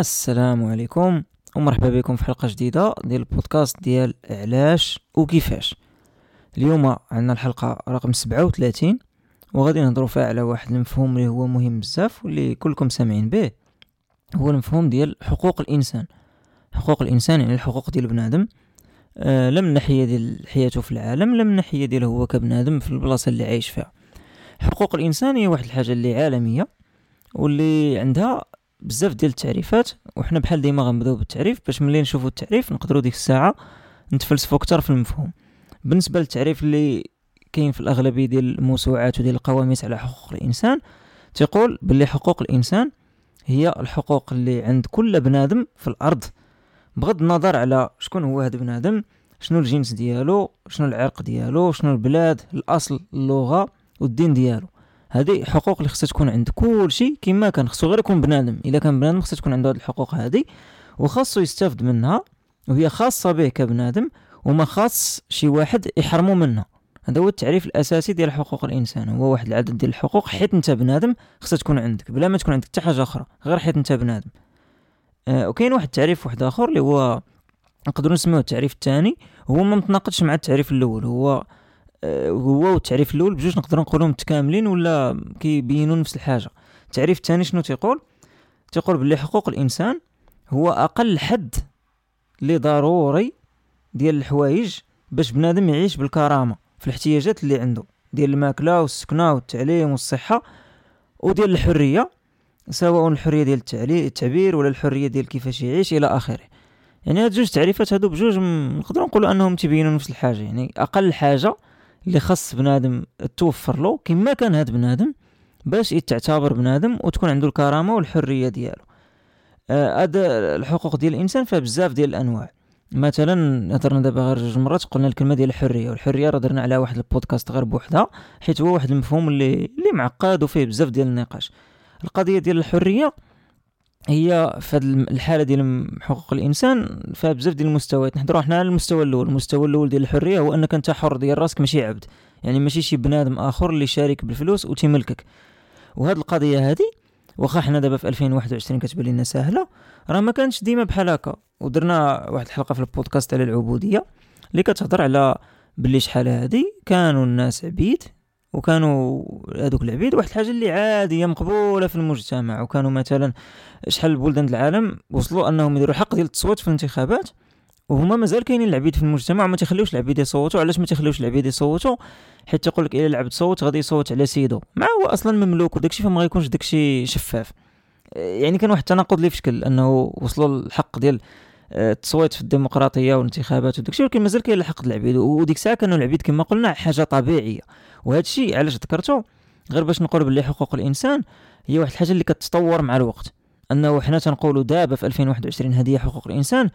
السلام عليكم ومرحبا بكم في حلقة جديدة ديال البودكاست ديال علاش وكيفاش. اليوم عندنا الحلقة رقم 37 وغادي نهضروا فيها على واحد المفهوم اللي هو مهم بزاف واللي كلكم سامعين به. هو المفهوم ديال حقوق الإنسان. حقوق الإنسان يعني الحقوق ديال بنادم. آه لا من ناحية ديال حياته في العالم لا من ناحية ديال هو كبنادم في البلاصة اللي عايش فيها. حقوق الإنسان هي واحد الحاجة اللي عالمية واللي عندها بزاف ديال التعريفات وحنا بحال ديما غنبداو بالتعريف باش ملي نشوفوا التعريف نقدروا ديك الساعة نتفلسفوا أكثر في المفهوم. بالنسبة للتعريف اللي كاين في الأغلبية ديال الموسوعات وديال القواميس على حقوق الإنسان تيقول باللي حقوق الإنسان هي الحقوق اللي عند كل بنادم في الأرض. بغض النظر على شكون هو هذا بنادم شنو الجنس ديالو شنو العرق ديالو شنو البلاد الأصل اللغة والدين ديالو. هذه حقوق اللي خصها تكون عند كل شيء كما كان خصو غير يكون بنادم. الا كان بنادم خصها تكون عنده هذه الحقوق هذه وخاصو يستافد منها وهي خاصة به كبنادم وما خاص شي واحد يحرمو منها. هذا هو التعريف الأساسي ديال حقوق الإنسان. هو واحد العدد ديال الحقوق حيت انت بنادم خصها تكون عندك بلا ما تكون عندك حتى حاجة أخرى غير حيت انت بنادم. آه وكاين واحد التعريف واحد آخر اللي هو نقدروا نسميوه التعريف الثاني هو ما متناقضش مع التعريف الأول. هو هو والتعريف الأول بجوج نقدروا نقولوا متكاملين ولا كيبينوا نفس الحاجة؟ التعريف الثاني شنو تيقول؟ تيقول باللي حقوق الإنسان هو أقل حد اللي ضروري ديال الحوايج باش بنادم يعيش بالكرامة في الاحتياجات اللي عنده ديال الماكلة والسكنة والتعليم والصحة وديال الحرية سواء الحرية ديال التعبير ولا الحرية ديال كيفاش يعيش إلى آخره. يعني هاد جوج تعريفات هادو بجوج نقدروا نقولوا أنهم تبينوا نفس الحاجة يعني أقل حاجة اللي خاص بنادم توفر له كما كان هاد بنادم باش يتعتبر بنادم وتكون عنده الكرامة والحرية ديالو. آه، هاد الحقوق ديال الإنسان فيها بزاف ديال الأنواع. مثلا هضرنا دابا غير جوج مرات قلنا الكلمة ديال الحرية والحرية راه درنا عليها واحد البودكاست غير بوحدها حيت هو واحد المفهوم اللي اللي معقد وفيه بزاف ديال النقاش. القضية ديال الحرية هي في هذه الحالة ديال حقوق الإنسان فيها بزاف ديال المستويات. نهضروا حنا على المستوى الأول. المستوى الأول ديال الحرية هو أنك أنت حر ديال راسك ماشي عبد. يعني ماشي شي بنادم آخر اللي شارك بالفلوس وتيملكك. وهاد القضية هذه واخا حنا دابا في 2021 كتبان لنا ساهلة راه ما كانش ديما بحال هكا. ودرنا واحد الحلقة في البودكاست على العبودية اللي كتهضر على باللي شحال هادي كانوا الناس عبيد. وكانوا هذوك العبيد واحد الحاجة اللي عادية مقبولة في المجتمع. وكانوا مثلا شحال البلدان العالم وصلوا أنهم يديروا حق ديال التصويت في الانتخابات وهما مازال كاينين العبيد في المجتمع. وما تيخليوش العبيد يصوتوا. علاش ما تيخليوش العبيد يصوتوا؟ حيت تيقول لك إلا العبد صوت غادي يصوت على سيدو. مع هو أصلا مملوك وداكشي فما غيكونش داكشي شفاف. يعني كان واحد التناقض اللي في شكل أنه وصلوا الحق ديال التصويت في الديمقراطية والانتخابات وداكشي ولكن مازال كاين الحق العبيد وديك الساعة كانوا العبيد كما قلنا حاجة طبيعية. وهذا الشيء علاش ذكرته؟ غير باش نقول باللي حقوق الإنسان هي واحد الحاجة اللي كتطور مع الوقت. أنه حنا تنقولوا دابا في 2021 هذه حقوق الإنسان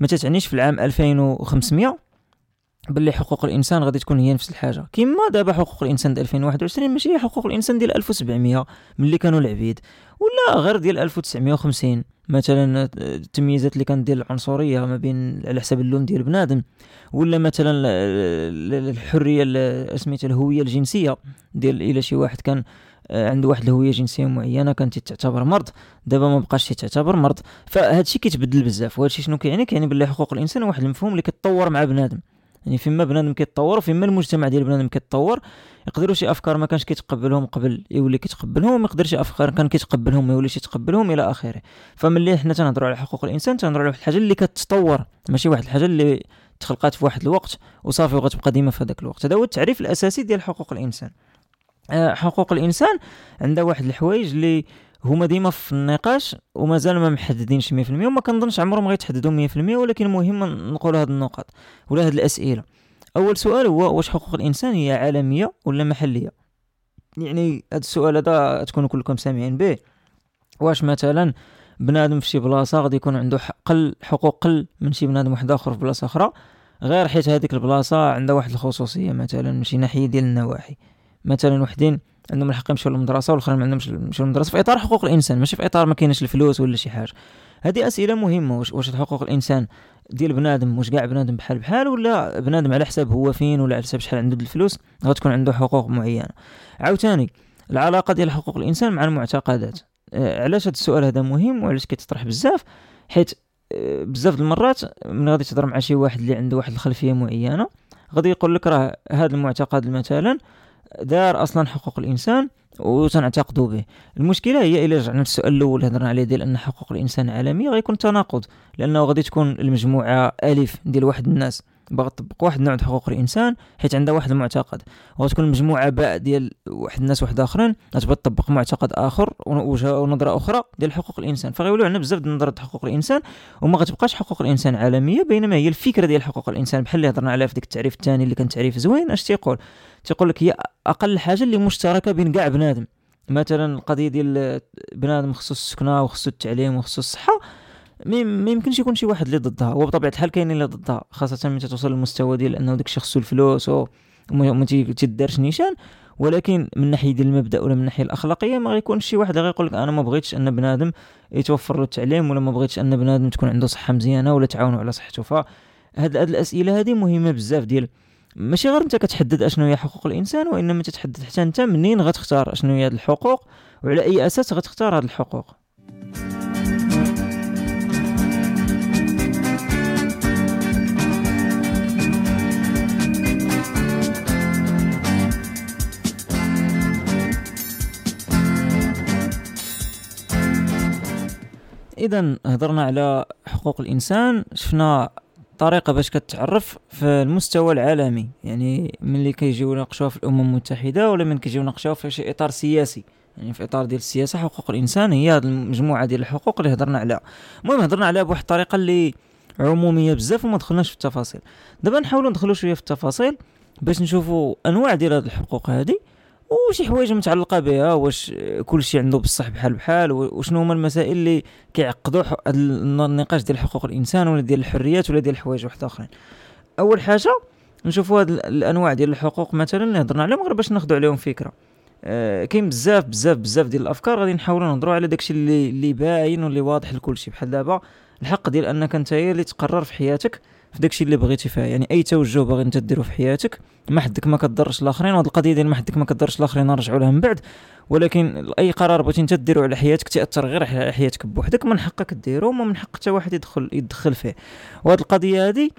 ما تتعنيش في العام 2500 باللي حقوق الإنسان غادي تكون هي نفس الحاجة. كما دابا حقوق الإنسان ديال 2021 ماشي هي حقوق الإنسان ديال 1700 ملي كانوا العبيد. ولا غير ديال 1950 مثلا التمييزات اللي كانت ديال العنصرية ما بين على حساب اللون ديال بنادم ولا مثلا الحرية سميتها الهوية الجنسية ديال إلى شي واحد كان آه، عنده واحد الهوية جنسية معينة كانت تعتبر مرض دابا ما بقاش تعتبر مرض. فهاد الشيء كيتبدل بزاف وهذا الشيء شنو كيعني كيعني باللي حقوق الإنسان واحد المفهوم اللي كيتطور مع بنادم. يعني فيما بنادم كيتطور وفيما المجتمع ديال بنادم كيتطور يقدروا شي أفكار ما كانش كيتقبلهم قبل يولي كيتقبلهم يقدر شي أفكار كان كيتقبلهم ما يوليش يتقبلهم إلى آخره. فملي حنا تنهضروا على حقوق الإنسان تنهضروا على واحد الحاجة اللي كتطور ماشي واحد الحاجة اللي تخلقات في واحد الوقت وصافي وغتبقى ديما في هذاك الوقت. هذا هو التعريف الأساسي ديال حقوق الإنسان. آه، حقوق الإنسان عندها واحد الحوايج اللي هما ديما في النقاش ومازال ما محددينش 100% وما كنظنش عمرهم غيتحددوا 100% ولكن المهم نقول هاد النقط ولا هاد الأسئلة. أول سؤال هو واش حقوق الإنسان هي عالمية ولا محلية؟ يعني هذا السؤال هذا تكونوا كلكم سامعين به. واش مثلا بنادم في شي بلاصة غادي يكون عنده قل حقوق قل من شي بنادم واحد آخر في بلاصة أخرى؟ غير حيت هذيك البلاصة عندها واحد الخصوصية مثلا من شي ناحية ديال النواحي. مثلا وحدين عندهم الحق يمشيو للمدرسة والآخرين ما عندهمش يمشيو للمدرسة. في إطار حقوق الإنسان ماشي في إطار ما كاينش الفلوس ولا شي حاجة. هذه أسئلة مهمة واش حقوق الإنسان؟ ديال بنادم واش كاع بنادم بحال بحال ولا بنادم على حساب هو فين ولا على حساب شحال عنده الفلوس غتكون عنده حقوق معينة. عاوتاني العلاقة ديال حقوق الإنسان مع المعتقدات. آه، علاش هذا السؤال هذا مهم وعلاش كيتطرح بزاف حيت آه، بزاف د المرات من غادي تهضر مع شي واحد اللي عنده واحد الخلفية معينة غادي يقول لك راه هذا المعتقد مثلا دار أصلا حقوق الإنسان وتنعتقدوا به. المشكلة هي إلا رجعنا للسؤال الأول هضرنا عليه ديال أن حقوق الإنسان عالمية غيكون تناقض لأنه غادي تكون المجموعة ألف ديال واحد الناس. باغا تطبق واحد النوع حقوق الإنسان حيت عندها واحد المعتقد. وغتكون مجموعة باء ديال واحد الناس واحد آخرين غتبغي تطبق معتقد آخر ونظرة أخرى ديال حقوق الإنسان. فغيولوا عندنا بزاف ديال نظرات حقوق الإنسان وما غتبقاش حقوق الإنسان عالمية بينما هي الفكرة ديال حقوق الإنسان. بحال اللي هضرنا عليها في ديك التعريف الثاني اللي كان تعريف زوين أش تيقول؟ تيقول لك هي أقل حاجة اللي مشتركة بين كاع بنادم. مثلا القضية ديال بنادم خصو السكنة وخصو التعليم وخصو الصحة ما يمكنش يكون شي واحد اللي ضدها. هو بطبيعة الحال كاين اللي ضدها خاصة ملي توصل للمستوى ديال أنه داكشي خصو الفلوس وما تيدارش نيشان. ولكن من ناحية ديال المبدأ ولا من الناحيه الأخلاقية ما غيكونش شي واحد غيقول لك أنا ما بغيتش أن بنادم يتوفر له التعليم ولا ما بغيتش أن بنادم تكون عنده صحة مزيانة ولا تعاونوا على صحته. فهاد هاد الأسئلة هذه مهمة بزاف ديال ماشي غير أنت كتحدد اشنو هي حقوق الإنسان وإنما تتحدد حتى أنت منين غتختار اشنو هي هاد الحقوق وعلى أي أساس غتختار هاد الحقوق. اذا هضرنا على حقوق الإنسان شفنا طريقة باش كتعرف في المستوى العالمي يعني ملي كيجيو يناقشوها في الأمم المتحدة ولا من كيجيو يناقشوها في شي إطار سياسي. يعني في إطار ديال السياسة حقوق الإنسان هي هذه المجموعة ديال الحقوق اللي هضرنا عليها. المهم هضرنا عليها بواحد الطريقة اللي عمومية بزاف وما دخلناش في التفاصيل. دابا نحاولوا ندخلوا شوية في التفاصيل باش نشوفوا أنواع ديال هذه الحقوق هذه وشي حوايج متعلقة بها واش كل شيء عنده بصح بحال بحال وشنو هما المسائل اللي كيعقدوا النقاش ديال حقوق الإنسان ولا ديال الحريات ولا ديال الحوايج واحد أخرين. أول حاجة نشوفوا هاد الأنواع ديال الحقوق. مثلا اللي هضرنا عليهم غير باش ناخذوا عليهم فكرة. آه كاين بزاف بزاف بزاف ديال الأفكار غادي نحاولوا نهضروا على داكشي اللي اللي باين واللي واضح لكل شيء بحال دابا الحق ديال أنك أنت اللي تقرر في حياتك في داكشي اللي بغيتي فيها. يعني أي توجه باغي أنت ديرو في حياتك ما حدك ما كضرش الاخرين وهاد القضية ديال ما حدك ما كضرش الاخرين نرجعوا لها من بعد. ولكن أي قرار بغيتي أنت ديرو على حياتك تأثر غير على حياتك بوحدك من حقك ديرو وما من حق حتى واحد يدخل يدخل فيه. وهاد القضية هذه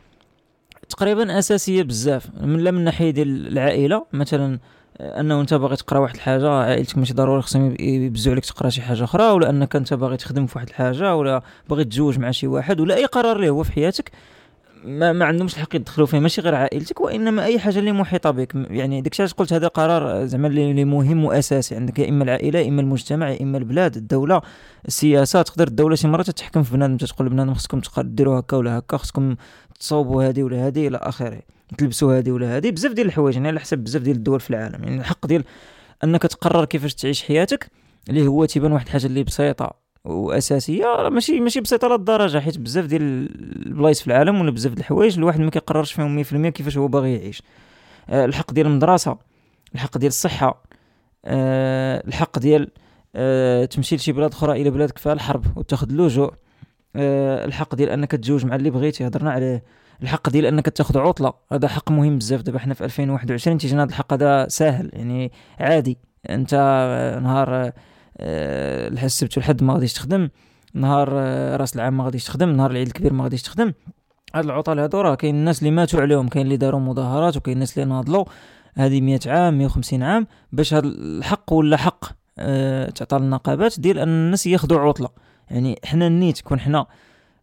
تقريبا أساسية بزاف. من لا من ناحية ديال العائلة مثلا أنه أنت باغي تقرا واحد الحاجة عائلتك ماشي ضروري خصهم يبزوا عليك تقرا شي حاجة أخرى ولا أنك أنت باغي تخدم في واحد الحاجة ولا باغي تتزوج مع شي واحد ولا أي قرار اللي هو في حياتك. ما, ما عندهمش الحق يدخلوا فيه ماشي غير عائلتك وإنما أي حاجة اللي محيطة بك. يعني داك الشيء قلت هذا قرار زعما اللي مهم وأساسي عندك يا إما العائلة يا إما المجتمع يا إما البلاد الدولة السياسة. تقدر الدولة شي مرة تتحكم في بنادم تقول لبنادم خصكم ديروا هكا ولا هكا خصكم تصوبوا هذه ولا هذه إلى آخره تلبسوا هذه ولا هذه بزاف ديال الحوايج يعني على حسب بزاف ديال الدول في العالم. يعني الحق ديال أنك تقرر كيفاش تعيش حياتك اللي هو تيبان واحد الحاجة اللي بسيطة. وأساسية ماشي ماشي بسيطة للدرجه حيت بزاف ديال البلايص في العالم ولا بزاف ديال الحوايج الواحد ما كيقررش فيهم 100% كيفاش هو باغي يعيش. آه، الحق ديال المدرسة الحق ديال الصحة آه، الحق ديال آه، تمشي لشي بلاد أخرى إلى بلادك فيها الحرب وتاخذ اللجوء الحق ديال أنك تزوج مع اللي بغيتي هضرنا عليه الحق ديال أنك تاخذ عطلة. هذا حق مهم بزاف. دابا حنا في 2021 تيجينا هذا الحق هذا ساهل يعني عادي. أنت نهار آه، السبت والحد ما غاديش تخدم نهار آه، راس العام ما غاديش تخدم نهار العيد الكبير ما غاديش تخدم. هاد العطل هادو راه كاين الناس اللي ماتوا عليهم كاين اللي داروا مظاهرات وكاين الناس اللي ناضلوا. هذه 100 عام 150 عام باش هاد الحق ولا حق أه تعطى النقابات ديال أن الناس ياخذوا عطلة. يعني حنا النيت كون حنا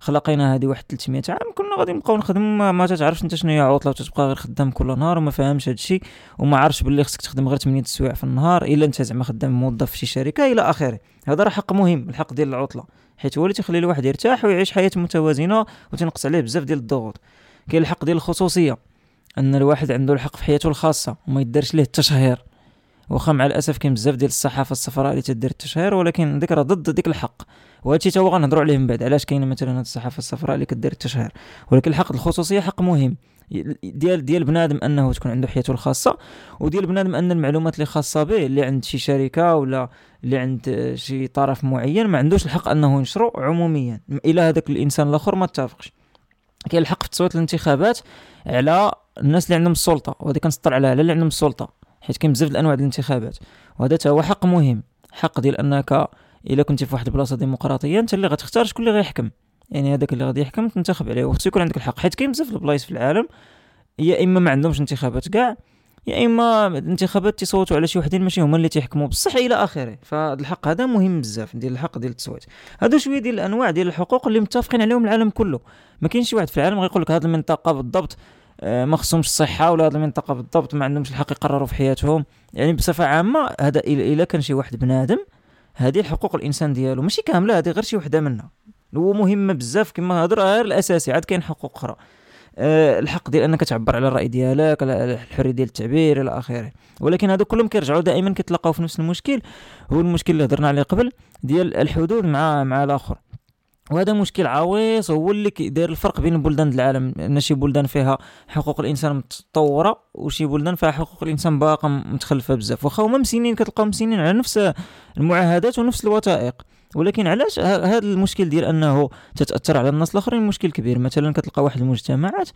خلقينا هذه واحد 300 عام كنا غادي نبقاو نخدموا ما تعرفش انت شنو هي عطلة وتتبقى غير خدام كل نهار وما فاهمش هذا الشيء وما عارفش باللي خصك تخدم غير 8 السوايع في النهار إلا أنت زعما خدام موظف في شي شركة إلى آخره. هذا راه حق مهم الحق ديال العطلة حيت هو اللي تيخلي الواحد يرتاح ويعيش حياة متوازنة وتنقص عليه بزاف ديال الضغوط. كاين الحق ديال الخصوصية أن الواحد عنده الحق في حياته الخاصة وما يدارش ليه التشهير. واخا مع الاسف كاين بزاف ديال الصحافة الصفراء اللي تدير التشهير ولكن ديك راه ضد ديك الحق. وهادشي تا هو غنهضروا عليه من بعد. علاش كاينة مثلا هاد الصحافة الصفراء اللي كدير التشهير؟ ولكن الحق الخصوصية حق مهم. ديال ديال بنادم أنه تكون عنده حياته الخاصة وديال بنادم أن المعلومات اللي خاصة به اللي عند شي شركة ولا اللي عند شي طرف معين ما عندوش الحق أنه ينشرو عموميا. إلى هذاك الإنسان الآخر ما اتفقش كاين الحق في تصويت الانتخابات على الناس اللي عندهم السلطة وهذا كنسطر على على اللي عندهم السلطة. حيت كاين بزاف الانواع ديال الانتخابات وهذا هو حق مهم. حق ديال أنك إلا كنتي في واحد البلاصة ديمقراطية أنت اللي غتختار شكون اللي غيحكم. يعني هذاك اللي غادي يحكم تنتخب عليه وخصو يكون عندك الحق. حيت كاين بزاف البلايص في العالم يا إما ما عندهمش انتخابات كاع يا إما الانتخابات تيصوتوا على شي وحدين ماشي هما اللي تيحكموا بصح إلى آخره. فهاد الحق هذا مهم بزاف ديال الحق ديال التصويت. هادو شوية ديال الأنواع ديال الحقوق اللي متفقين عليهم العالم كله. ما كاينش شي واحد في العالم غيقول لك هاد المنطقة بالضبط ما خصهمش الصحة ولا هاد المنطقة بالضبط ما عندهمش الحق يقرروا في حياتهم. يعني بصفة عامة هذا إلا كان شي واحد بنادم هذه حقوق الإنسان ديالو ماشي كاملة هذه غير شي وحدة منها هو مهمه بزاف كما هضر غير الأساسي عاد كاين حقوق أخرى. أه الحق ديال أنك تعبر على الرأي ديالك الحرية ديال التعبير إلى آخره. ولكن هادو كلهم كيرجعوا دائما كيتلاقاو في نفس المشكل هو المشكل اللي هضرنا عليه قبل ديال الحدود مع مع الآخر. وهذا مشكل عويص هو اللي داير الفرق بين بلدان العالم. أن شي بلدان فيها حقوق الإنسان متطورة وشي بلدان فيها حقوق الإنسان باقا متخلفة بزاف. واخا هما مسنين كتلقاو مسنين على نفس المعاهدات ونفس الوثائق. ولكن علاش هذا المشكل ديال أنه تتأثر على الناس الآخرين مشكل كبير. مثلا كتلقى واحد المجتمعات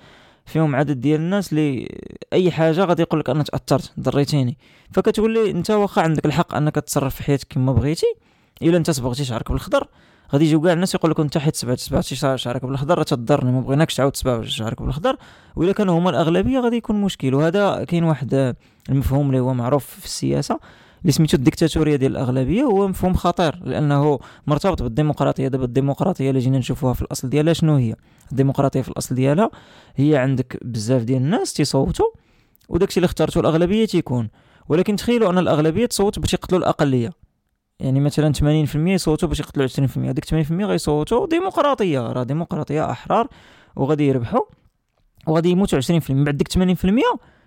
فيهم عدد ديال الناس اللي أي حاجة غادي يقول لك أنا تأثرت ضريتيني. فكتولي أنت واخا عندك الحق أنك تصرف في حياتك كما بغيتي إلا أنت صبغتي شعرك بالخضر. غادي يجيو كاع الناس يقول لك انت حيت تبعت تبعت شعرك بالخضر تضرني ما بغيناكش تعاود تبع شعرك بالخضر وإلا كانوا هما الأغلبية غادي يكون مشكل. وهذا كاين واحد المفهوم اللي هو معروف في السياسة اللي سميتو الديكتاتورية ديال الأغلبية هو مفهوم خطير. لأنه مرتبط بالديمقراطية. دابا الديمقراطية اللي جينا نشوفوها في الأصل ديالها شنو هي؟ الديمقراطية في الأصل ديالها هي عندك بزاف ديال الناس تيصوتوا وداكشي اللي اختارته الأغلبية تيكون. ولكن تخيلوا أن الأغلبية تصوت باش يقتلوا الأقلية. يعني مثلا 80% يصوتوا باش يقتلوا 20% هذيك 80% غيصوتوا ديمقراطيه راه ديمقراطية أحرار وغادي يربحوا وغادي يموتوا 20% من بعد ديك 80%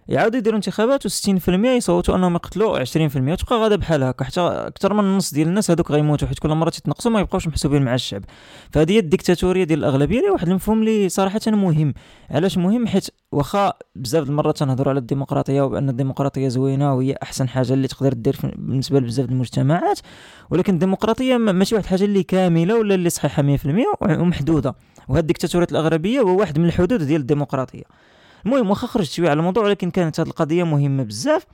يعاودوا يديروا انتخابات و60% يصوتوا أنهم يقتلوا 20% وتبقى غادا بحال هكا حتى أكثر من النص ديال الناس هذوك غيموتوا حيت كل مره تتنقصوا ما يبقاوش محسوبين مع الشعب. فهذه هي الديكتاتورية ديال الأغلبية اللي واحد المفهوم اللي صراحة مهم. علاش مهم؟ حيت واخا بزاف المرات تنهضروا على الديمقراطية وبأن الديمقراطية زوينة وهي أحسن حاجة اللي تقدر دير بالنسبة لبزاف المجتمعات. ولكن الديمقراطية ماشي واحد الحاجة اللي كاملة ولا اللي صحيحة 100% ومحدودة. وهاد الديكتاتورية الاغلبيه هو واحد من الحدود ديال الديمقراطية. المهم واخا خرجت شوية على الموضوع ولكن كانت هذه القضية مهمة بزاف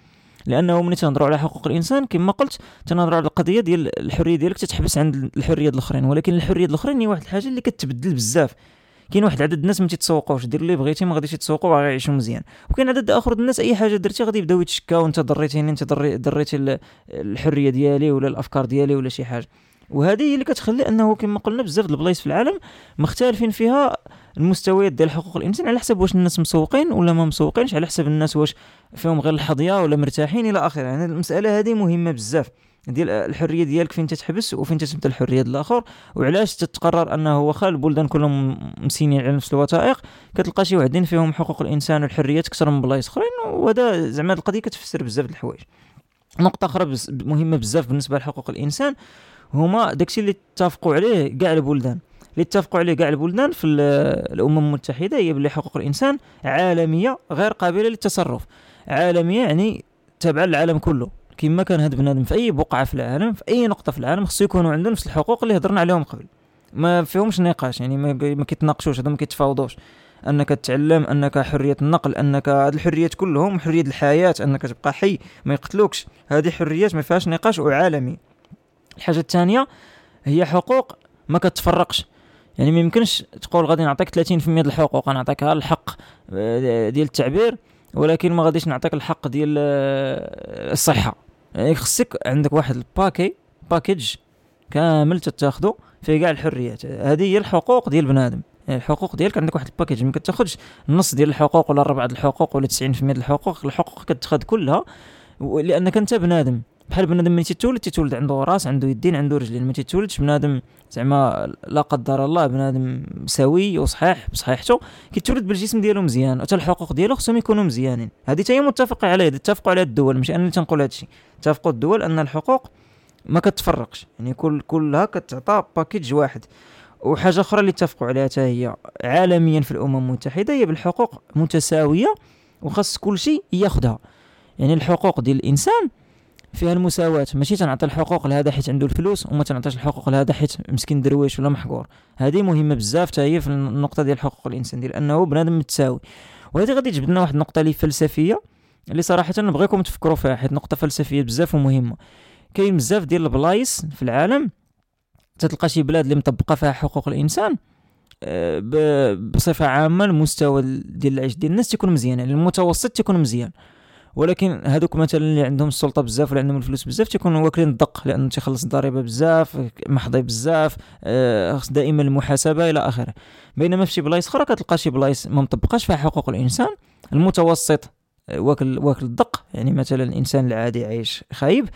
لأنه ملي تنهضروا على حقوق الإنسان كما قلت تنهضروا على القضية ديال الحرية ديالك تتحبس عند الحرية الأخرين ولكن الحرية الأخرين هي واحد الحاجة اللي كتبدل بزاف. كاين واحد عدد الناس ما تيتسوقوش دير اللي بغيتي ما غاديش يتسوقوا وغيعيشوا مزيان. وكاين عدد آخر الناس أي حاجة درتي غادي يبداو يتشكاو انت ضريتيني أنت ضريتي الحرية ديالي ولا الأفكار ديالي ولا شي حاجة. وهذه هي اللي كتخلي أنه كما قلنا بزاف البلايص في العالم مختلفين فيها المستويات ديال حقوق الإنسان على حسب واش الناس مسوقين ولا ما مسوقينش على حسب الناس واش فيهم غير الحظية ولا مرتاحين إلى آخره. يعني المسألة هذه مهمة بزاف. ديال الحرية ديالك فين تتحبس وفين تتبدا الحرية ديال الآخر وعلاش تتقرر أنه واخا البلدان كلهم مسينين على نفس الوثائق. كتلقى شي وحدين فيهم حقوق الإنسان والحريات أكثر من بلايص أخرين وهذا زعما القضية كتفسر بزاف د الحوايج. نقطة أخرى مهمة بزاف بالنسبة لحقوق الإنسان هما داكشي اللي اتفقوا عليه كاع البلدان. اللي اتفقوا عليه كاع البلدان في الأمم المتحدة هي باللي حقوق الإنسان عالمية غير قابلة للتصرف. عالمية يعني تابعة للعالم كله. كما كان هذا بنادم في أي بقعة في العالم في أي نقطة في العالم خصو يكونوا عنده نفس الحقوق اللي هضرنا عليهم قبل. ما فيهمش نقاش يعني ما, كيتناقشوش هذا ما كيتفاوضوش. أنك تتعلم أنك حرية النقل أنك هذه الحريات كلهم حرية الحياة أنك تبقى حي ما يقتلوكش. هذه حريات ما فيهاش نقاش وعالمي. الحاجة الثانية هي حقوق ما كتفرقش. يعني ما يمكنش تقول غادي نعطيك 30% ديال الحقوق نعطيك الحق آه، ديال التعبير ولكن ما غاديش نعطيك الحق ديال آه، الصحة. يعني خصك عندك واحد ال pack package كامل تتاخذو فيه كاع الحريات. هذه هي الحقوق ديال بنادم. يعني الحقوق ديالك عندك واحد ال package ما كتاخذش النص ديال الحقوق ولا ربع الحقوق ولا 90% ديال الحقوق الحقوق كتاخذ كلها لأنك أنت بنادم. بحال بنادم ملي تيتولد تيتولد عنده راس عنده يدين عنده رجلين. ما تيتولدش بنادم زعما لا قدر الله بنادم سوي وصحيح بصحيحته كيتولد بالجسم ديالو مزيان حتى الحقوق ديالو خصهم يكونوا مزيانين. هذه حتى هي عليها اتفقوا عليها الدول ماشي أنا اللي تنقول هذا الشيء اتفقوا الدول أن الحقوق ما كتفرقش يعني كل كلها كتعطى package واحد. وحاجة أخرى اللي اتفقوا عليها حتى هي عالميا في الأمم المتحدة هي بالحقوق متساوية وخاص كل شيء ياخذها يعني الحقوق ديال الإنسان فيها المساواة. ماشي تنعطي الحقوق لهذا حيت عنده الفلوس وما تنعطيش الحقوق لهذا حيت مسكين درويش ولا محقور. هذه مهمة بزاف حتى هي في النقطة ديال حقوق الإنسان ديال أنه بنادم متساوي. وهذه غادي تجبد لنا واحد النقطة اللي فلسفية اللي صراحة نبغيكم تفكروا فيها حيت نقطة فلسفية بزاف ومهمة. كاين بزاف ديال البلايص في العالم تتلقى شي بلاد اللي مطبقة فيها حقوق الإنسان آه، بصفة عامة المستوى ديال العيش ديال الناس تيكون مزيان يعني المتوسط تيكون مزيان. ولكن هذوك مثلا اللي عندهم السلطة بزاف ولا عندهم الفلوس بزاف تيكونوا واكلين الدق لأنه تيخلص الضريبة بزاف محظي بزاف آه، خص دائما المحاسبة إلى آخره. بينما في شي بلايص أخرى كتلقى شي بلايص ما مطبقاش فيها حقوق الإنسان المتوسط آه، واكل واكل الدق. يعني مثلا الإنسان العادي عايش خايب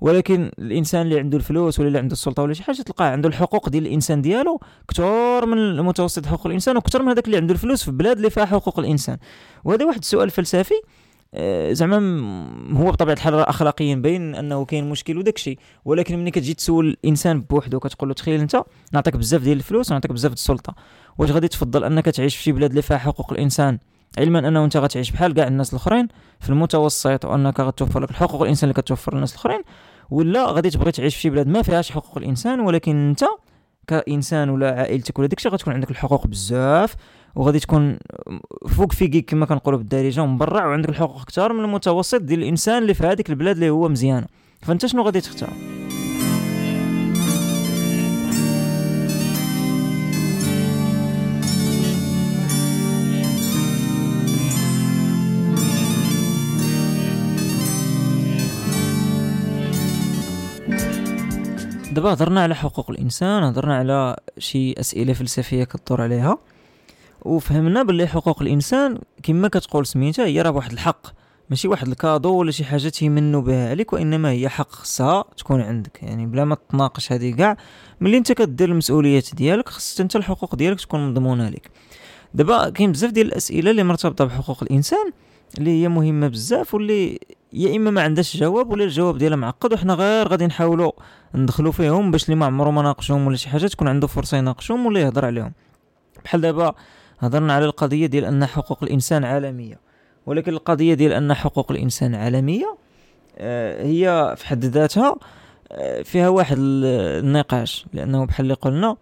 ولكن الإنسان اللي عنده الفلوس ولا اللي عنده السلطة ولا شي حاجة تلقاه عنده الحقوق ديال الإنسان ديالو كثر من المتوسط حقوق الإنسان وكثر من هذاك اللي عنده الفلوس في بلاد اللي فيها حقوق الإنسان. وهذا واحد السؤال فلسفي. زعما هو بطبيعة الحال اخلاقيا باين أنه كاين مشكل وداك الشيء. ولكن ملي كتجي تسول الانسان بوحدو كتقول له تخيل أنت نعطيك بزاف ديال الفلوس ونعطيك بزاف ديال السلطة. واش غادي تفضل أنك تعيش في شي بلاد اللي فيها حقوق الإنسان؟ علما أنه أنت غتعيش بحال كاع الناس الأخرين في المتوسط وأنك غتوفر لك الحقوق الإنسان اللي كتوفر للناس الأخرين. ولا غادي تبغي تعيش في شي بلاد ما فيهاش حقوق الإنسان ولكن أنت كإنسان ولا عائلتك ولا داكشي غتكون عندك الحقوق بزاف. وغادي تكون فوق فيكي كما كنقولوا بالدارجة ومبرع وعندك الحقوق أكثر من المتوسط ديال الإنسان اللي في هذيك البلاد اللي هو مزيانه فأنت شنو غادي تختار؟ دابا هضرنا على حقوق الإنسان هضرنا على شي أسئلة فلسفية كدور عليها. وفهمنا باللي حقوق الإنسان كما كتقول سميتها هي راه واحد الحق ماشي واحد الكادو ولا شي حاجة تيمنوا بها عليك وإنما هي حق خصها تكون عندك. يعني بلا ما تناقش هذه كاع ملي أنت كدير المسؤوليات ديالك خص أنت الحقوق ديالك تكون مضمونة لك دابا كاين بزاف ديال الأسئلة اللي مرتبطة بحقوق الإنسان اللي هي مهمة بزاف واللي يا إما ما عندهاش جواب ولا الجواب ديالها معقد وحنا غير غادي نحاولوا ندخلوا فيهم باش اللي ما عمرو ما ناقشهم ولا شي حاجة تكون عنده فرصة يناقشهم ولا يهضر عليهم. بحال دابا هضرنا على القضية ديال أن حقوق الإنسان عالمية. ولكن القضية ديال أن حقوق الإنسان عالمية آه، هي في حد ذاتها آه، فيها واحد النقاش. لأنه بحال اللي قلنا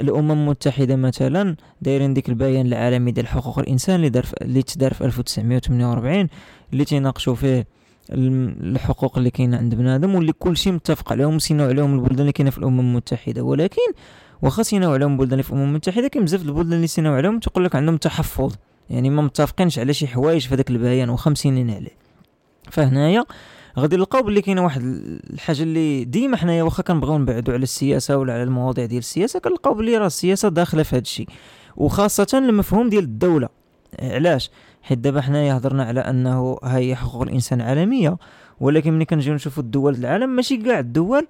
الأمم المتحدة مثلا دايرين ديك البيان العالمي ديال حقوق الإنسان اللي دار اللي تدار في 1948 اللي تيناقشوا فيه الحقوق اللي كاينة عند بنادم واللي كلشي متفق عليهم وسيناو عليهم البلدان اللي كاينة في الأمم المتحدة. ولكن واخا سيناو عليهم اللي في الأمم المتحدة كاين بزاف البلدان اللي سيناو عليهم تقول لك عندهم تحفظ. يعني ما متفقينش على شي حوايج في هذاك البيان واخا مسينين عليه. فهنايا غادي نلقاو بلي كاينة واحد الحاجة اللي ديما حنايا واخا كنبغيو نبعدوا على السياسة ولا على المواضيع ديال السياسة كنلقاو بلي راه السياسة داخلة في هذا الشيء وخاصة المفهوم ديال الدولة. علاش؟ حيت دابا حنايا هضرنا على أنه هي حقوق الإنسان عالمية ولكن ملي كنجيو نشوفوا الدول العالم ماشي كاع الدول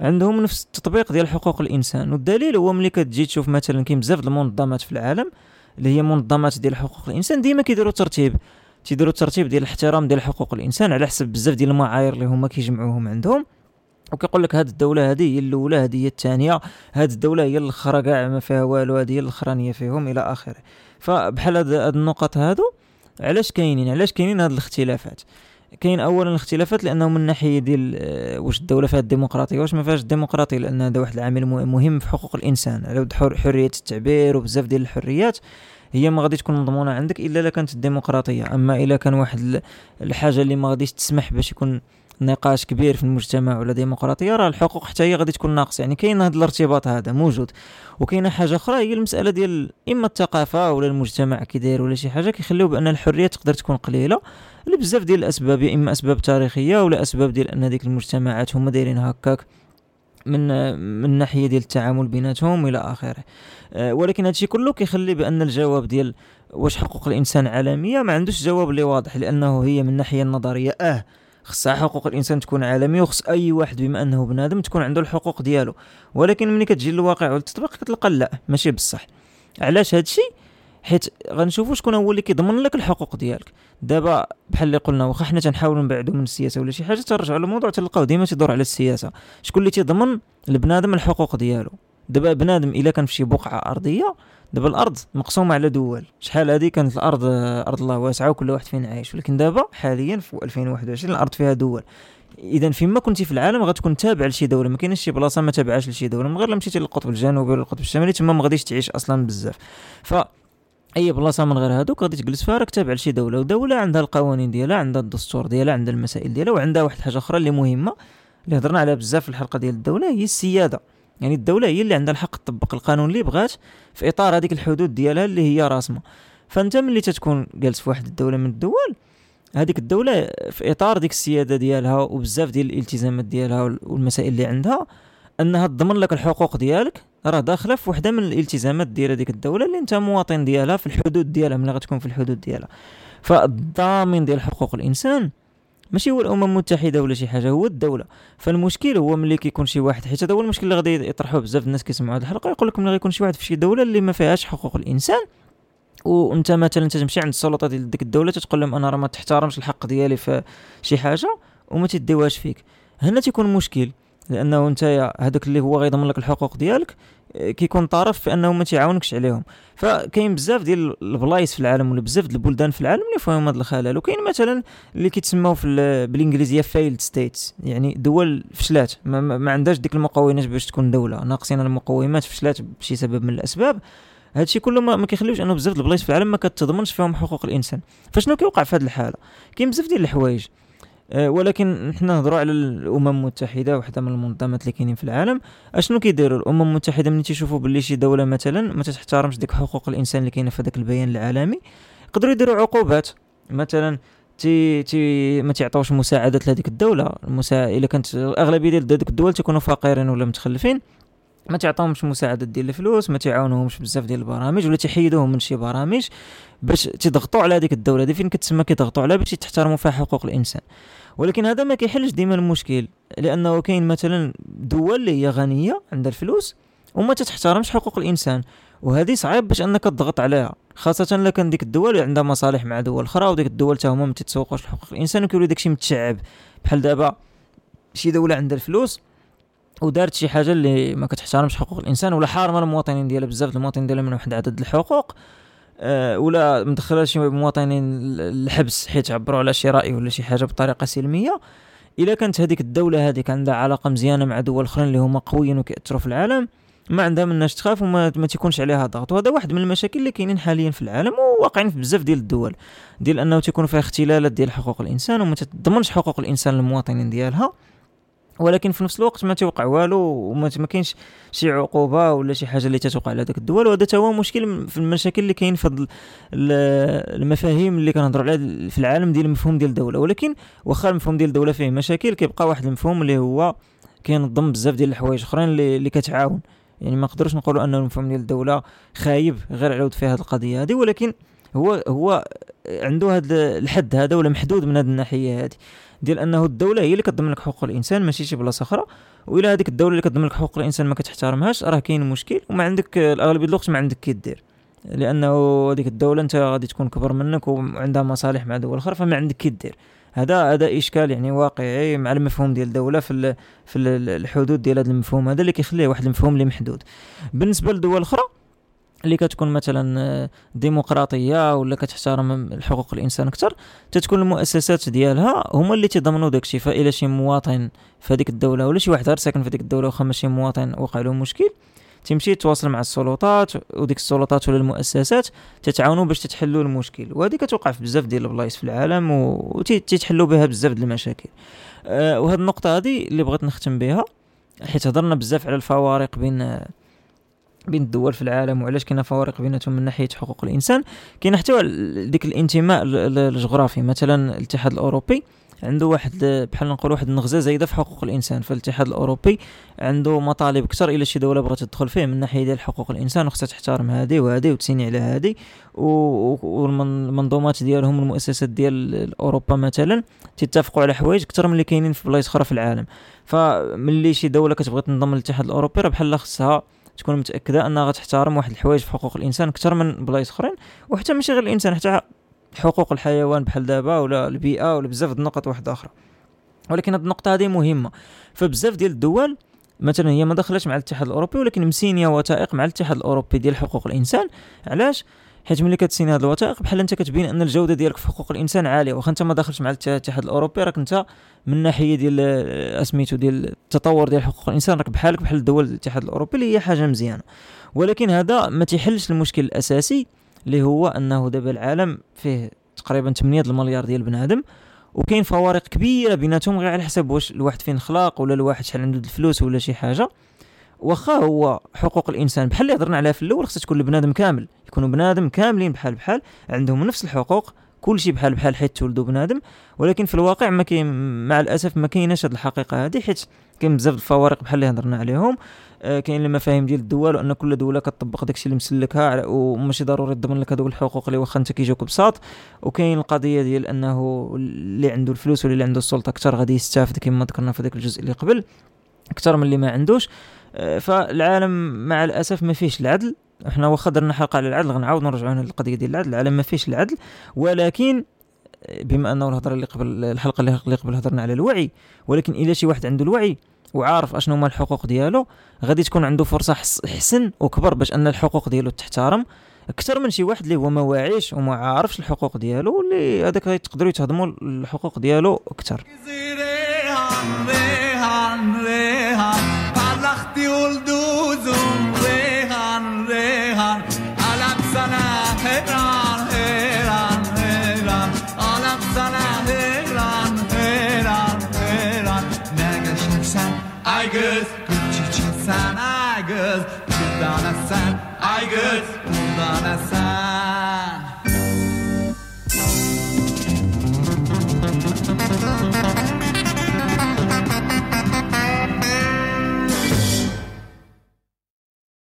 عندهم نفس التطبيق ديال حقوق الإنسان والدليل هو ملي كتجي تشوف مثلا كاين بزاف المنظمات في العالم اللي هي منظمات ديال حقوق الإنسان ديما كيديروا ترتيب تيديروا الترتيب ديال الاحترام ديال حقوق الإنسان على حسب بزاف ديال المعايير اللي هما كيجمعوهم عندهم. وكيقول لك هذه الدولة هذه هي الأولى هذه هي الثانية هذه الدولة هي الأخرى كاع ما فيها والو هذه هي الاخرانيه فيهم إلى آخره. فبحال هاد النقط هادو علاش كاينين؟ علاش كاينين هاد الاختلافات؟ كاين اولا الاختلافات لأنه من ناحية ديال آه، واش الدولة فيها الديمقراطية واش ما فيهاش الديمقراطية لأن هذا واحد العامل مهم في حقوق الإنسان على حرية التعبير وبزاف ديال الحريات هي ما غاديش تكون مضمونة عندك إلا إلا كانت الديمقراطية. أما إلا كان واحد الحاجة اللي ما غاديش تسمح باش يكون نقاش كبير في المجتمع ولا ديمقراطية راه الحقوق حتى هي غادي تكون ناقصة. يعني كاين هذا الارتباط هذا موجود وكاينة حاجة أخرى هي المسألة ديال إما الثقافة ولا المجتمع كي داير ولا شي حاجة كيخليو بأن الحرية تقدر تكون قليلة لبزاف ديال الأسباب يا إما أسباب تاريخية ولا أسباب ديال أن ديك المجتمعات هما دايرين هكاك من من ناحية ديال التعامل بيناتهم إلى آخره. أه ولكن هادشي كله كيخلي بأن الجواب ديال واش حقوق الإنسان عالمية ما عندوش جواب اللي واضح لأنه هي من الناحيه النظرية. آه خصها حقوق الإنسان تكون عالمية وخص أي واحد بما أنه بنادم تكون عنده الحقوق ديالو. ولكن ملي كتجي للواقع والتطبيق كتلقى لا ماشي بصح. علاش هادشي؟ حيت غنشوفوا شكون هو اللي كيضمن لك الحقوق ديالك. دابا بحال اللي قلنا واخا حنا تنحاولوا نبعدوا من السياسة ولا شي حاجة ترجعوا للموضوع تلقاو ديما تيدور على السياسة. شكون اللي تيضمن البنادم الحقوق ديالو؟ دابا بنادم إلا كان في شي بقعه أرضية دابا الأرض مقسومة على دول. شحال هذه كانت الأرض أرض الله واسعة وكل واحد فينا عايش. ولكن دابا حاليا في 2021 الأرض فيها دول. اذا فيما كنتي في العالم غتكون تابع لشي دولة. ما كاينش شي بلاصة ما تابعاش لشي دولة. من غير لما مشيتي للقطب الجنوبي ولا القطب الشمالي تما ما غاديش تعيش أصلا بزاف. ف أي بلاصة من غير هادوك غادي تجلس فيها راك تابع لشي دولة. ودولة عندها القوانين ديالها عندها الدستور ديالها عندها المسائل ديالها وعندها واحد الحاجة أخرى اللي مهمة اللي هضرنا عليها بزاف في الحلقة ديال الدولة هي السيادة. يعني الدولة هي اللي عندها الحق تطبق القانون اللي بغات في إطار هذيك الحدود ديالها اللي هي راسمة. فأنت ملي تتكون جالس في واحد الدولة من الدول هذيك الدولة في إطار ديك السيادة ديالها وبزاف ديال الالتزامات ديالها والمسائل اللي عندها أنها تضمن لك الحقوق ديالك راه داخلة في وحدة من الالتزامات ديال هذيك الدولة اللي أنت مواطن ديالها في الحدود ديالها ملي غتكون في الحدود ديالها. فالضامن ديال حقوق الإنسان ماشي هو الامم المتحده ولا شي حاجة هو الدولة. فالمشكل هو ملي كيكون شي واحد حيت هذا هو المشكل اللي غادي يطرحوه بزاف الناس كيسمعوا هذه الحلقة يقول لك ملي غيكون شي واحد في شي دوله اللي ما فيهاش حقوق الإنسان وانت مثلا تمشي عند السلطات ديال ديك الدولة تتقول لهم أنا راه ما تحترمش الحق ديالي في شي حاجة وما تديوهاش فيك. هنا تيكون مشكل لأنه انت هذاك اللي هو غيضمن لك الحقوق ديالك كيكون طرف في أنه ما تيعاونكش عليهم. فكاين بزاف ديال البلايص في العالم ولا بزاف ديال البلدان في العالم اللي فيهم هذا الخلل. وكاين مثلا اللي كيتسموا في بالإنجليزية failed states يعني دول فشلات. ما, ما عندهاش ديك المقومات باش تكون دولة. ناقصين المقومات فشلات بشي سبب من الأسباب. هادشي كله ما, ما كيخليوش أنه بزاف البلايص في العالم ما كتضمنش فيهم حقوق الإنسان. فشنو كيوقع في هذه الحالة؟ كاين بزاف ديال الحوايج. ولكن حنا نهضروا على الأمم المتحدة وحده من المنظمات اللي كاينين في العالم. أشنو كيديروا؟ الأمم المتحدة ملي تيشوفوا باللي شي دولة مثلا ما تحترمش ديك حقوق الإنسان اللي كاينة في هذاك البيان العالمي يقدروا يديروا عقوبات. مثلا تي تي ما تعطوش مساعدات لهذيك الدولة. المسا... إلا كانت الاغلبيه ديال هذوك الدول تكونوا فقيرين ولا متخلفين. ما تعطيهمش مساعدة ديال الفلوس ما تعاونوهمش بزاف ديال البرامج ولا تحيدوهم من شي برامج باش تضغطوا على هذيك الدولة هذه. فين كتسمى كيضغطوا عليها باش تحترموا فيها حقوق الإنسان. ولكن هذا ما كيحلش ديما المشكل لأنه كاين مثلا دول اللي هي غنية عندها الفلوس وما تتحترمش حقوق الإنسان. وهذه صعيب باش أنك تضغط عليها خاصة إلا كان ديك الدول عندها مصالح مع دول أخرى وديك الدول حتى هما ما تتسوقوش لحقوق الإنسان وكيولي داكشي متشعب. بحال دابا شي دولة عندها الفلوس ودارت شي حاجة اللي ما كتحترمش حقوق الإنسان ولا حارمه المواطنين ديالها بزاف المواطنين ديالها من واحد عدد الحقوق. أه ولا مدخله شي مواطنين الحبس حيت عبروا على شي رأي ولا شي حاجة بطريقة سلمية. إلا كانت هذيك الدولة هذيك عندها علاقة مزيانة مع دول أخرين اللي هما قويين وكيأثروا في العالم ما عندها مناش تخاف وما ما تيكونش عليها ضغط. وهذا واحد من المشاكل اللي كاينين حاليا في العالم وواقعين في بزاف ديال الدول. ديال أنه تيكون فيها اختلالات ديال حقوق الإنسان وما تضمنش حقوق الإنسان للمواطنين ديالها. ولكن في نفس الوقت ما توقع والو وما ما كاينش شي عقوبة ولا شي حاجة اللي تتوقع على داك الدول وهذا هو مشكل في المشاكل اللي كاين في المفاهيم اللي كنهضروا عليها في العالم ديال المفهوم ديال الدولة. ولكن واخا المفهوم ديال الدولة فيه مشاكل كيبقى واحد المفهوم اللي هو كينظم بزاف ديال الحوايج أخرين اللي, اللي كتعاون. يعني ما نقدروش نقولوا أن المفهوم ديال الدولة خايب غير عاود في هذه القضية هذه ولكن هو هو عنده هذا الحد هذا ولا محدود من هذه الناحية هذه ديال انه الدولة هي اللي كتضمن لك حقوق الانسان ماشي شي بلاصة أخرى. وإلى هذيك الدولة اللي كتضمن لك حقوق الإنسان ما كتحترمهاش راه كاين مشكل وما عندك الأغلبية الوقت ما عندك كيدير لأنه هذيك الدولة أنت غادي تكون كبر منك وعندها مصالح مع دول أخرى فما عندك كيدير هذا هذا إشكال يعني واقعي مع المفهوم ديال الدولة في في الحدود ديال هذا المفهوم هذا اللي كيخليه واحد المفهوم اللي محدود. بالنسبة لدول أخرى اللي كتكون مثلا آه، ديمقراطية ولا كتحترم حقوق الإنسان أكثر تتكون المؤسسات ديالها هما اللي تضمنوا داكشي فإلا شي مواطن في هذيك الدولة ولا شي واحد غير ساكن في ديك الدولة واخا ماشي مواطن وقع له مشكل تمشي يتواصل مع السلطات وديك السلطات ولا المؤسسات تتعاونوا باش تتحلوا المشكل. وهذه كتوقع في بزاف ديال البلايص في العالم وتتحلوا بها بزاف ديال المشاكل. أه وهذه النقطة هذه اللي بغيت نختم بها حيت هضرنا بزاف على الفوارق بين بين الدول في العالم وعلاش كاينة فوارق بيناتهم من ناحية حقوق الإنسان. كاين حتى ديك الانتماء الجغرافي مثلا الاتحاد الأوروبي عنده واحد بحال نقول واحد النغزة زايدة في حقوق الإنسان. فالاتحاد الأوروبي عنده مطالب أكثر إلى شي دولة بغات تدخل فيه من ناحية ديال حقوق الإنسان وخصها تحترم هذه وهذه وتسيني على هذه والمنظومات ديالهم المؤسسات ديال أوروبا مثلا تتفقوا على حوايج أكثر من اللي كاينين في بلايص أخرى في العالم. فملي شي دولة كتبغي تنضم للاتحاد الأوروبي راه بحال خصها تكون متأكدة أنها غتحترم واحد الحوايج في حقوق الإنسان أكثر من بلايص أخرين وحتى ماشي غير الإنسان حتى حقوق الحيوان بحال دابا ولا البيئة ولا بزاف د النقط واحدة أخرى. ولكن هذه النقطة هذه مهمة. فبزاف ديال الدول مثلا هي ما دخلتش مع الاتحاد الأوروبي ولكن مسينية وثائق مع الاتحاد الأوروبي ديال حقوق الإنسان. علاش؟ حيت ملي كتسيني هاد الوثائق بحال انت كتبين أن الجودة ديالك في حقوق الإنسان عالية واخا انت ما داخلش مع الاتحاد الأوروبي راك انت من ناحية ديال أسميتو ديال التطور ديال حقوق الإنسان راك بحالك بحال الدول الاتحاد الأوروبي اللي هي حاجة مزيانة. ولكن هذا ما تيحلش المشكل الأساسي اللي هو أنه دابا العالم فيه تقريبا 8 المليار ديال بنادم وكاين فوارق كبيرة بيناتهم غير على حسب واش الواحد فين خلاق ولا الواحد شحال عنده الفلوس ولا شي حاجة. واخا هو حقوق الإنسان. بحال اللي هضرنا عليها في الأول خصها تكون لبنادم كامل. يكونوا بنادم كاملين بحال بحال عندهم نفس الحقوق كل شيء بحال بحال حيت تولدوا بنادم. ولكن في الواقع ما كاين مع الأسف ما كايناش هذه الحقيقة هذه حيت كاين بزاف الفوارق بحال اللي هضرنا عليهم. آه كاين المفاهيم ديال الدول وأن كل دولة كتطبق داكشي اللي مسلكها وماشي ضروري تضمن لك هذوك الحقوق اللي واخا انت كيجوك بساط. وكاين القضية ديال أنه اللي عنده الفلوس واللي عنده السلطة أكثر غادي يستافد كما ذكرنا في ذاك الجزء اللي قبل أكثر من اللي ما عندوش. فالعالم مع الأسف ما فيهش العدل. إحنا واخا درنا حلقة على العدل غنعاود نرجعوا للقضيه ديال العدل. العالم ما فيهش العدل. ولكن بما أنه الهضره اللي قبل الحلقة اللي قبل هضرنا على الوعي ولكن الا شي واحد عنده الوعي وعارف أشنو هما الحقوق ديالو غادي تكون عنده فرصة حسن وكبر باش أن الحقوق ديالو تحترم. أكثر من شي واحد اللي هو ما واعيش وما عارفش الحقوق ديالو واللي هذاك يقدروا يتهضموا الحقوق ديالو أكثر.